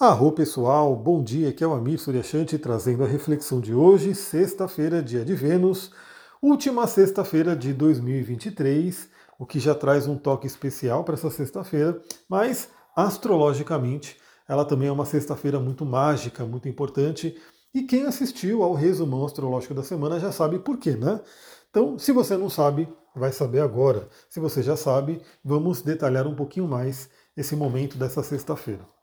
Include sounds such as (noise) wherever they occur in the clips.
Arro pessoal, bom dia, aqui é o Amir Suryashanti trazendo a reflexão de hoje, sexta-feira, dia de Vênus, última sexta-feira de 2023, o que já traz um toque especial para essa sexta-feira, mas astrologicamente ela também é uma sexta-feira muito mágica, muito importante, e quem assistiu ao resumão astrológico da semana já sabe por quê, né? Então, se você não sabe, vai saber agora. Se você já sabe, vamos detalhar um pouquinho mais esse momento dessa sexta-feira.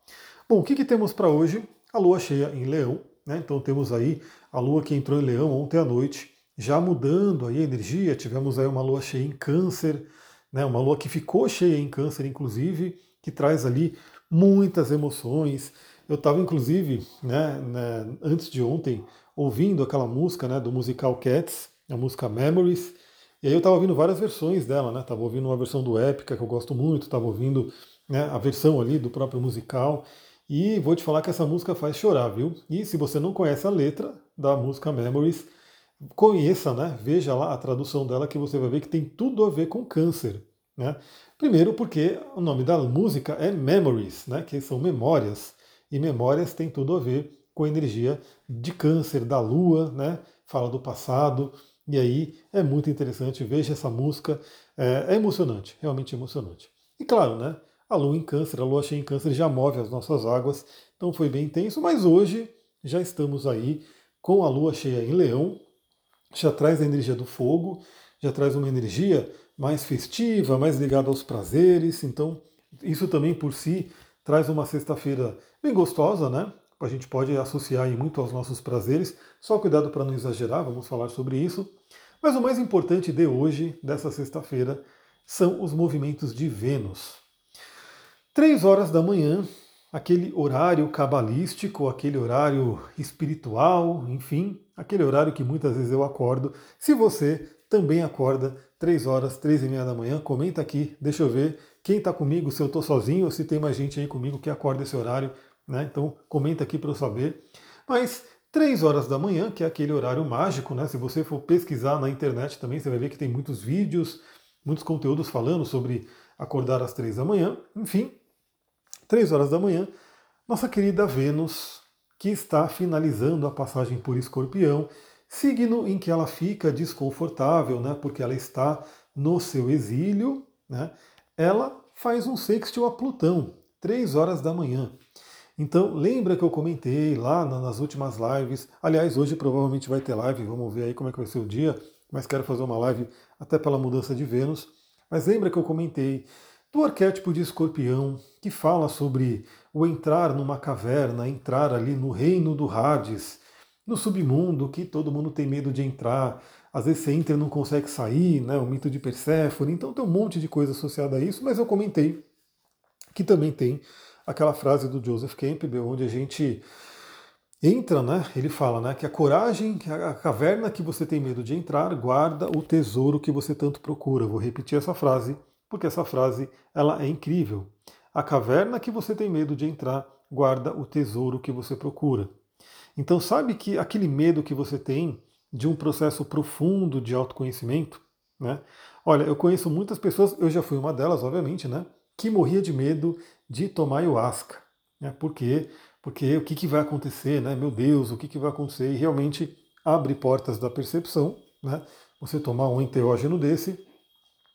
Bom, o que, que temos para hoje? A lua cheia em Leão, né? Então temos aí a lua que entrou em Leão ontem à noite, já mudando aí a energia. Tivemos aí uma lua cheia em Câncer, né? Uma lua que ficou cheia em Câncer, inclusive, que traz ali muitas emoções. Eu estava, inclusive, né, né, antes de ontem, ouvindo aquela música né, do musical Cats, a música Memories, e aí eu estava ouvindo várias versões dela, né? Tava ouvindo uma versão do Épica, que eu gosto muito, estava ouvindo né, a versão ali do próprio musical. E vou te falar que essa música faz chorar, viu? E se você não conhece a letra da música Memories, conheça, né? Veja lá a tradução dela que você vai ver que tem tudo a ver com câncer, né? Primeiro porque o nome da música é Memories, né? Que são memórias. E memórias tem tudo a ver com a energia de câncer, da lua, né? Fala do passado. E aí é muito interessante, veja essa música. É, é emocionante, realmente emocionante. E claro, né? A lua em câncer, a lua cheia em câncer já move as nossas águas, então foi bem intenso, mas hoje já estamos aí com a lua cheia em leão, já traz a energia do fogo, já traz uma energia mais festiva, mais ligada aos prazeres, então isso também por si traz uma sexta-feira bem gostosa, né? A gente pode associar muito aos nossos prazeres, só cuidado para não exagerar, vamos falar sobre isso. Mas o mais importante de hoje, dessa sexta-feira, são os movimentos de Vênus. Três horas da manhã, aquele horário cabalístico, aquele horário espiritual, enfim, aquele horário que muitas vezes eu acordo. Se você também acorda três horas, três e meia da manhã, comenta aqui, deixa eu ver quem está comigo, se eu estou sozinho ou se tem mais gente aí comigo que acorda esse horário, né? Então comenta aqui para eu saber. Mas três horas da manhã, que é aquele horário mágico, né? Se você for pesquisar na internet também, você vai ver que tem muitos vídeos, muitos conteúdos falando sobre acordar às três da manhã. Enfim, 3 horas da manhã, nossa querida Vênus, que está finalizando a passagem por Escorpião, signo em que ela fica desconfortável, né, porque ela está no seu exílio, né, ela faz um sextil a Plutão, 3 horas da manhã. Então, lembra que eu comentei lá nas últimas lives, aliás, hoje provavelmente vai ter live, vamos ver aí como é que vai ser o dia, mas quero fazer uma live até pela mudança de Vênus. Mas lembra que eu comentei do arquétipo de escorpião, que fala sobre o entrar numa caverna, entrar ali no reino do Hades, no submundo, que todo mundo tem medo de entrar. Às vezes você entra e não consegue sair, né? o mito de Perséfone. Então tem um monte de coisa associada a isso, mas eu comentei que também tem aquela frase do Joseph Campbell, onde a gente entra, né? Ele fala, né, que a coragem, a caverna que você tem medo de entrar, guarda o tesouro que você tanto procura. Vou repetir essa frase porque essa frase ela é incrível. A caverna que você tem medo de entrar guarda o tesouro que você procura. Então sabe que aquele medo que você tem de um processo profundo de autoconhecimento, né? Olha, eu conheço muitas pessoas, eu já fui uma delas, obviamente, né? Que morria de medo de tomar ayahuasca. Né? Por quê? Porque o que, que vai acontecer, né? Meu Deus, o que, que vai acontecer? E realmente abre portas da percepção, né? Você tomar um enteógeno desse,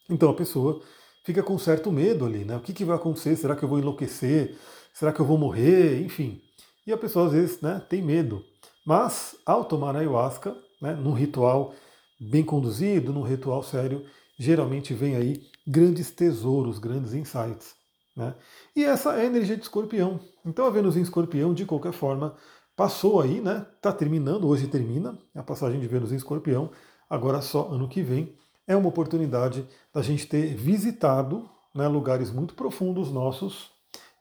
então a pessoa fica com certo medo ali, né? O que, que vai acontecer? Será que eu vou enlouquecer? Será que eu vou morrer? Enfim. E a pessoa às vezes né, tem medo. Mas ao tomar ayahuasca, né, num ritual bem conduzido, num ritual sério, geralmente vem aí grandes tesouros, grandes insights. Né? E essa é a energia de escorpião. Então a Vênus em escorpião, de qualquer forma, passou aí, né? Está terminando, hoje termina a passagem de Vênus em escorpião, agora só ano que vem é uma oportunidade da gente ter visitado né, lugares muito profundos nossos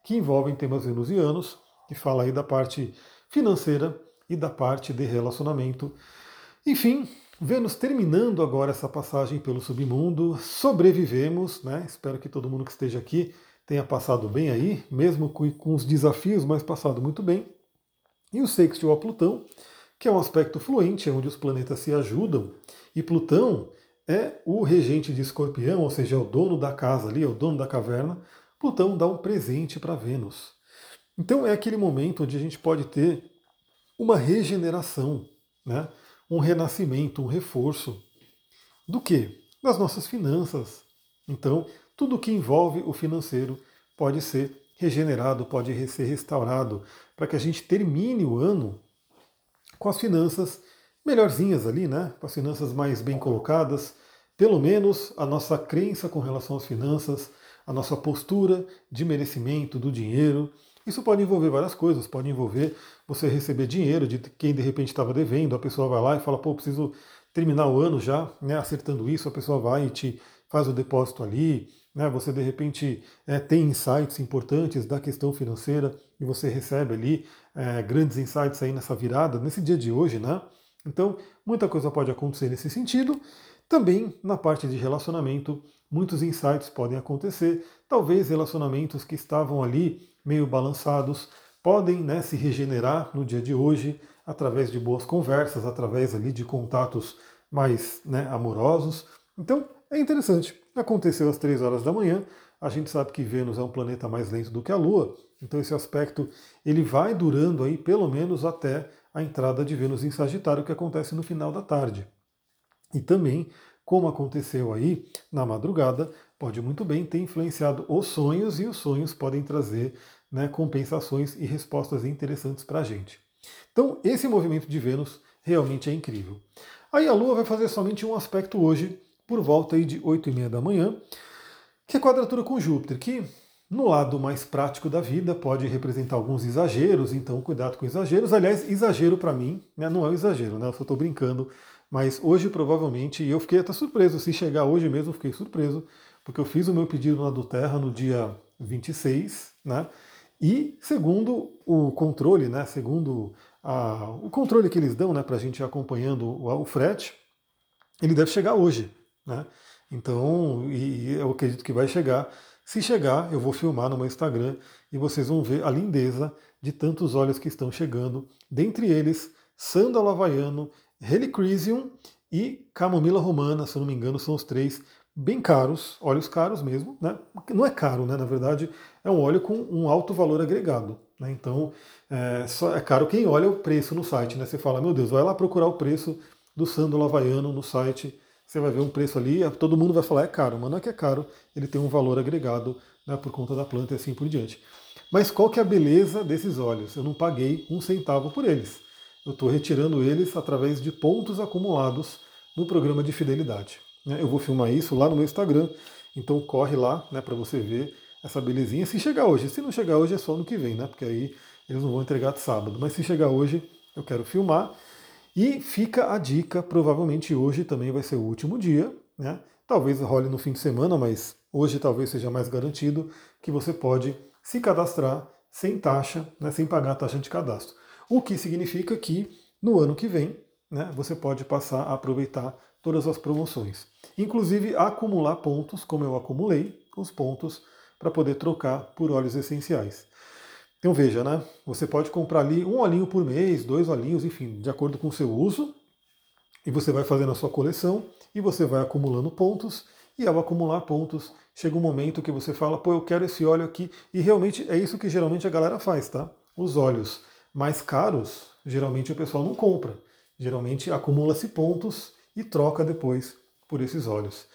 que envolvem temas venusianos, que fala aí da parte financeira e da parte de relacionamento. Enfim, Vênus terminando agora essa passagem pelo submundo, sobrevivemos, né? Espero que todo mundo que esteja aqui tenha passado bem aí, mesmo com, os desafios, mas passado muito bem. E o sextil a Plutão, que é um aspecto fluente, onde os planetas se ajudam, e Plutão é o regente de escorpião, ou seja, é o dono da casa ali, é o dono da caverna. Plutão dá um presente para Vênus. Então é aquele momento onde a gente pode ter uma regeneração, né? um renascimento, um reforço. Do que? Das nossas finanças. Então, tudo que envolve o financeiro pode ser regenerado, pode ser restaurado, para que a gente termine o ano com as finanças melhorzinhas ali, né? Com as finanças mais bem colocadas, pelo menos a nossa crença com relação às finanças, a nossa postura de merecimento do dinheiro. Isso pode envolver várias coisas, pode envolver você receber dinheiro de quem de repente estava devendo, a pessoa vai lá e fala, pô, preciso terminar o ano já, né, acertando isso, a pessoa vai e te faz o depósito ali, né, você de repente é, tem insights importantes da questão financeira e você recebe ali é, grandes insights aí nessa virada, nesse dia de hoje, né? Então, muita coisa pode acontecer nesse sentido. Também na parte de relacionamento, muitos insights podem acontecer. Talvez relacionamentos que estavam ali meio balançados podem né, se regenerar no dia de hoje através de boas conversas, através ali de contatos mais né, amorosos. Então, é interessante. Aconteceu às três horas da manhã. A gente sabe que Vênus é um planeta mais lento do que a Lua, então esse aspecto ele vai durando aí pelo menos até a entrada de Vênus em Sagitário, que acontece no final da tarde. E também, como aconteceu aí na madrugada, pode muito bem ter influenciado os sonhos e os sonhos podem trazer né, compensações e respostas interessantes para a gente. Então, esse movimento de Vênus realmente é incrível. Aí a Lua vai fazer somente um aspecto hoje, por volta aí de 8 e meia da manhã, que é quadratura com Júpiter, que no lado mais prático da vida pode representar alguns exageros, então cuidado com exageros. Aliás, exagero para mim né, não é um exagero, né? Eu só estou brincando, mas hoje provavelmente, eu fiquei até surpreso, se chegar hoje mesmo, fiquei surpreso, porque eu fiz o meu pedido na do Terra no dia 26, né? E segundo o controle, né? Segundo a, o controle que eles dão, né, para a gente acompanhando o, o, frete, ele deve chegar hoje, né? Então, e, eu acredito que vai chegar. Se chegar, eu vou filmar no meu Instagram e vocês vão ver a lindeza de tantos óleos que estão chegando. Dentre eles, Sândalo Havaiano, Helichrysum e Camomila Romana, se eu não me engano, são os três bem caros, óleos caros mesmo, né? Não é caro, né? Na verdade, é um óleo com um alto valor agregado. Né? Então, é, só, é caro quem olha o preço no site, né? Você fala, meu Deus, vai lá procurar o preço do sândalo havaiano no site, você vai ver um preço ali, todo mundo vai falar, é caro, mas não é que é caro, ele tem um valor agregado né, por conta da planta e assim por diante. Mas qual que é a beleza desses óleos? Eu não paguei um centavo por eles. Eu estou retirando eles através de pontos acumulados no programa de fidelidade. Né? Eu vou filmar isso lá no meu Instagram, então corre lá né, para você ver essa belezinha. Se chegar hoje, se não chegar hoje é só no que vem, né? Porque aí eles não vão entregar de sábado. Mas se chegar hoje, eu quero filmar. E fica a dica, provavelmente hoje também vai ser o último dia, né? Talvez role no fim de semana, mas hoje talvez seja mais garantido que você pode se cadastrar sem taxa, né, sem pagar a taxa de cadastro. O que significa que no ano que vem né, você pode passar a aproveitar todas as promoções. Inclusive acumular pontos, como eu acumulei os pontos para poder trocar por óleos essenciais. Então veja, né? Você pode comprar ali um olhinho por mês, dois olhinhos, enfim, de acordo com o seu uso, e você vai fazendo a sua coleção e você vai acumulando pontos. E ao acumular pontos, chega um momento que você fala, pô, eu quero esse óleo aqui. E realmente é isso que geralmente a galera faz, tá? Os óleos mais caros, geralmente o pessoal não compra. Geralmente acumula-se pontos e troca depois por esses óleos.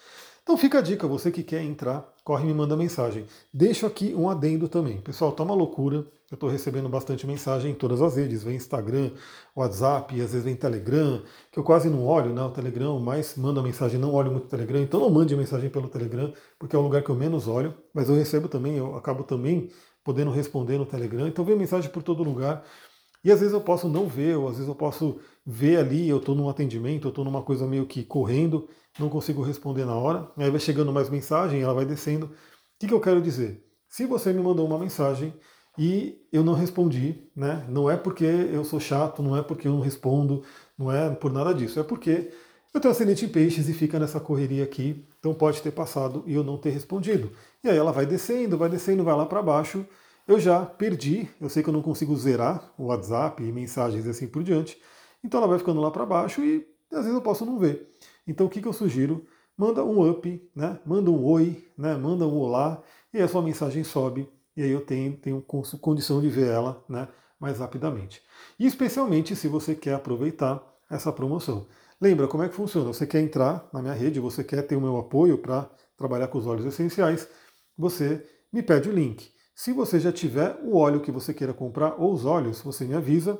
Então fica a dica, você que quer entrar, corre e me manda mensagem. Deixo aqui um adendo também. Pessoal, tá uma loucura. Eu estou recebendo bastante mensagem em todas as redes. Vem Instagram, WhatsApp, às vezes vem Telegram, que eu quase não olho, né? O Telegram, mas manda mensagem, não olho muito o Telegram, então não mande mensagem pelo Telegram, porque é o lugar que eu menos olho, mas eu recebo também, eu acabo também podendo responder no Telegram. Então vem mensagem por todo lugar. E às vezes eu posso não ver, ou às vezes eu posso ver ali, eu estou num atendimento, eu estou numa coisa meio que correndo, não consigo responder na hora, aí vai chegando mais mensagem, ela vai descendo. O que, que eu quero dizer? Se você me mandou uma mensagem e eu não respondi, né? Não é porque eu sou chato, não é porque eu não respondo, não é por nada disso, é porque eu tenho ascendente em peixes e fica nessa correria aqui, então pode ter passado e eu não ter respondido. E aí ela vai descendo, vai descendo, vai lá para baixo. Eu já perdi, eu sei que eu não consigo zerar o WhatsApp e mensagens e assim por diante. Então ela vai ficando lá para baixo e às vezes eu posso não ver. Então o que, que eu sugiro? Manda um up, né? manda um oi, né? manda um olá, e a sua mensagem sobe e aí eu tenho, tenho condição de ver ela né, mais rapidamente. E especialmente se você quer aproveitar essa promoção. Lembra como é que funciona? Você quer entrar na minha rede, você quer ter o meu apoio para trabalhar com os óleos essenciais, você me pede o link. Se você já tiver o óleo que você queira comprar ou os óleos, você me avisa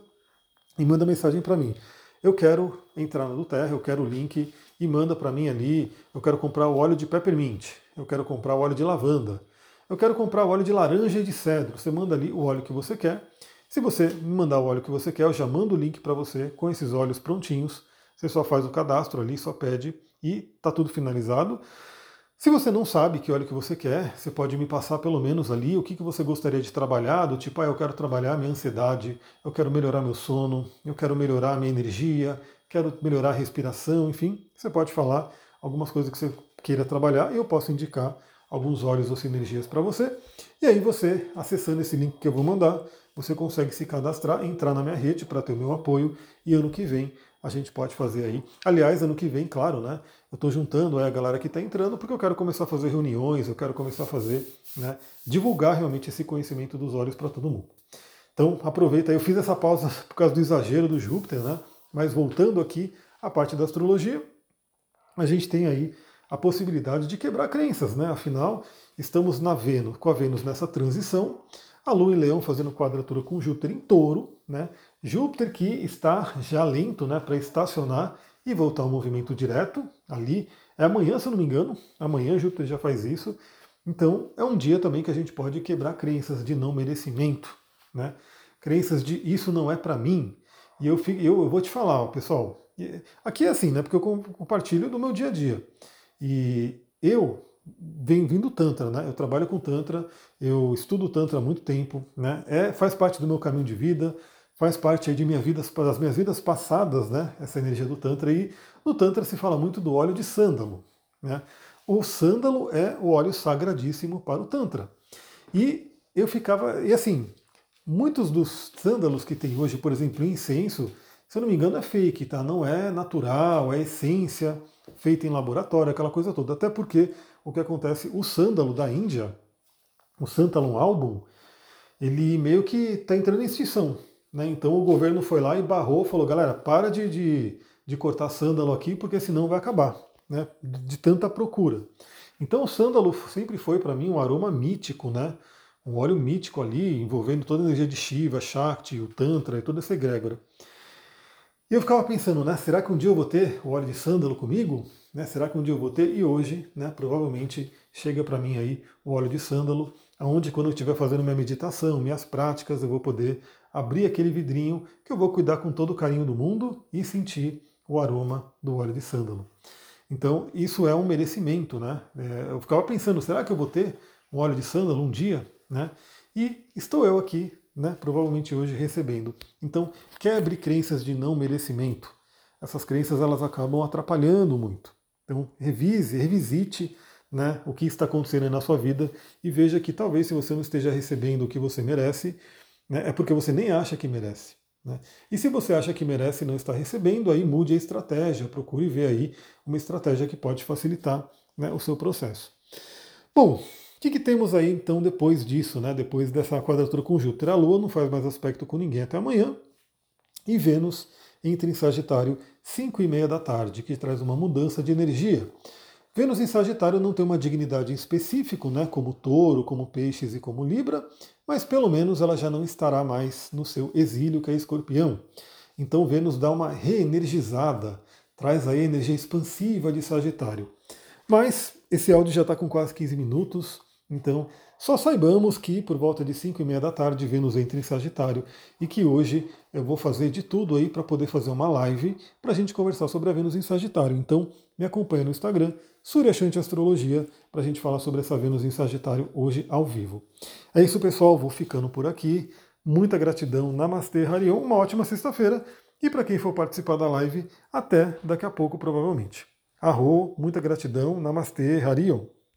e manda mensagem para mim. Eu quero entrar no Terra, eu quero o link e manda para mim ali. Eu quero comprar o óleo de peppermint, eu quero comprar o óleo de lavanda, eu quero comprar o óleo de laranja e de cedro. Você manda ali o óleo que você quer. Se você me mandar o óleo que você quer, eu já mando o link para você com esses óleos prontinhos. Você só faz o cadastro ali, só pede e está tudo finalizado. Se você não sabe que óleo que você quer, você pode me passar pelo menos ali o que, que você gostaria de trabalhar, do tipo, ah, eu quero trabalhar minha ansiedade, eu quero melhorar meu sono, eu quero melhorar minha energia, quero melhorar a respiração, enfim, você pode falar algumas coisas que você queira trabalhar e eu posso indicar alguns óleos ou sinergias para você. E aí você, acessando esse link que eu vou mandar, você consegue se cadastrar, entrar na minha rede para ter o meu apoio e ano que vem a gente pode fazer aí. Aliás, ano que vem, claro, né? Eu estou juntando a galera que está entrando porque eu quero começar a fazer reuniões, eu quero começar a fazer, né? Divulgar realmente esse conhecimento dos olhos para todo mundo. Então aproveita, eu fiz essa pausa (laughs) por causa do exagero do Júpiter, né? Mas voltando aqui à parte da astrologia, a gente tem aí a possibilidade de quebrar crenças, né? Afinal, estamos na Vênus, com a Vênus nessa transição, a Lua em Leão fazendo quadratura com Júpiter em Touro, né? Júpiter que está já lento, né, para estacionar e voltar ao movimento direto ali. É amanhã, se eu não me engano. Amanhã Júpiter já faz isso. Então, é um dia também que a gente pode quebrar crenças de não merecimento, né? Crenças de isso não é para mim. E eu, eu, eu vou te falar, ó, pessoal, aqui é assim, né? Porque eu compartilho do meu dia a dia. E eu venho vindo Tantra, né? Eu trabalho com Tantra, eu estudo Tantra há muito tempo, né? É, faz parte do meu caminho de vida, faz parte de minha vida, das minhas vidas passadas, né? Essa energia do Tantra. E no Tantra se fala muito do óleo de sândalo, né? O sândalo é o óleo sagradíssimo para o Tantra. E eu ficava, e assim, muitos dos sândalos que tem hoje, por exemplo, incenso, se eu não me engano, é fake, tá? Não é natural, é essência feita em laboratório, aquela coisa toda. Até porque o que acontece, o sândalo da Índia, o Santalum Album, ele meio que está entrando em extinção. Né? Então o governo foi lá e barrou, falou, galera, para de, de, de cortar sândalo aqui, porque senão vai acabar, né? de, de tanta procura. Então o sândalo sempre foi para mim um aroma mítico, né? um óleo mítico ali, envolvendo toda a energia de Shiva, Shakti, o Tantra e toda essa egrégora. E eu ficava pensando, né, será que um dia eu vou ter o óleo de sândalo comigo? Né, será que um dia eu vou ter? E hoje, né, provavelmente chega para mim aí o óleo de sândalo, onde quando eu estiver fazendo minha meditação, minhas práticas, eu vou poder abrir aquele vidrinho que eu vou cuidar com todo o carinho do mundo e sentir o aroma do óleo de sândalo. Então, isso é um merecimento, né? É, eu ficava pensando, será que eu vou ter um óleo de sândalo um dia, né? E estou eu aqui né, provavelmente hoje recebendo. Então, quebre crenças de não merecimento. Essas crenças elas acabam atrapalhando muito. Então, revise, revisite né, o que está acontecendo na sua vida e veja que talvez se você não esteja recebendo o que você merece, né, é porque você nem acha que merece. Né? E se você acha que merece e não está recebendo, aí mude a estratégia, procure ver aí uma estratégia que pode facilitar né, o seu processo. Bom, que, que, temos aí então depois disso, né? depois dessa quadratura Júpiter? A Lua não faz mais aspecto com ninguém até amanhã, e Vênus entra em Sagitário 5 e meia da tarde, que traz uma mudança de energia. Vênus em Sagitário não tem uma dignidade em específico, né, como touro, como peixes e como libra, mas pelo menos ela já não estará mais no seu exílio, que é escorpião. Então Vênus dá uma reenergizada, traz a energia expansiva de Sagitário. Mas esse áudio já está com quase 15 minutos, então, só saibamos que por volta de 5 e meia da tarde Vênus entra em Sagitário e que hoje eu vou fazer de tudo aí para poder fazer uma live para a gente conversar sobre a Vênus em Sagitário. Então, me acompanha no Instagram, Suryashanti Astrologia, para a gente falar sobre essa Vênus em Sagitário hoje ao vivo. É isso, pessoal. Vou ficando por aqui. Muita gratidão. Namastê, Harion. Uma ótima sexta-feira. E para quem for participar da live, até daqui a pouco, provavelmente. Arro, muita gratidão. Namastê, Harion.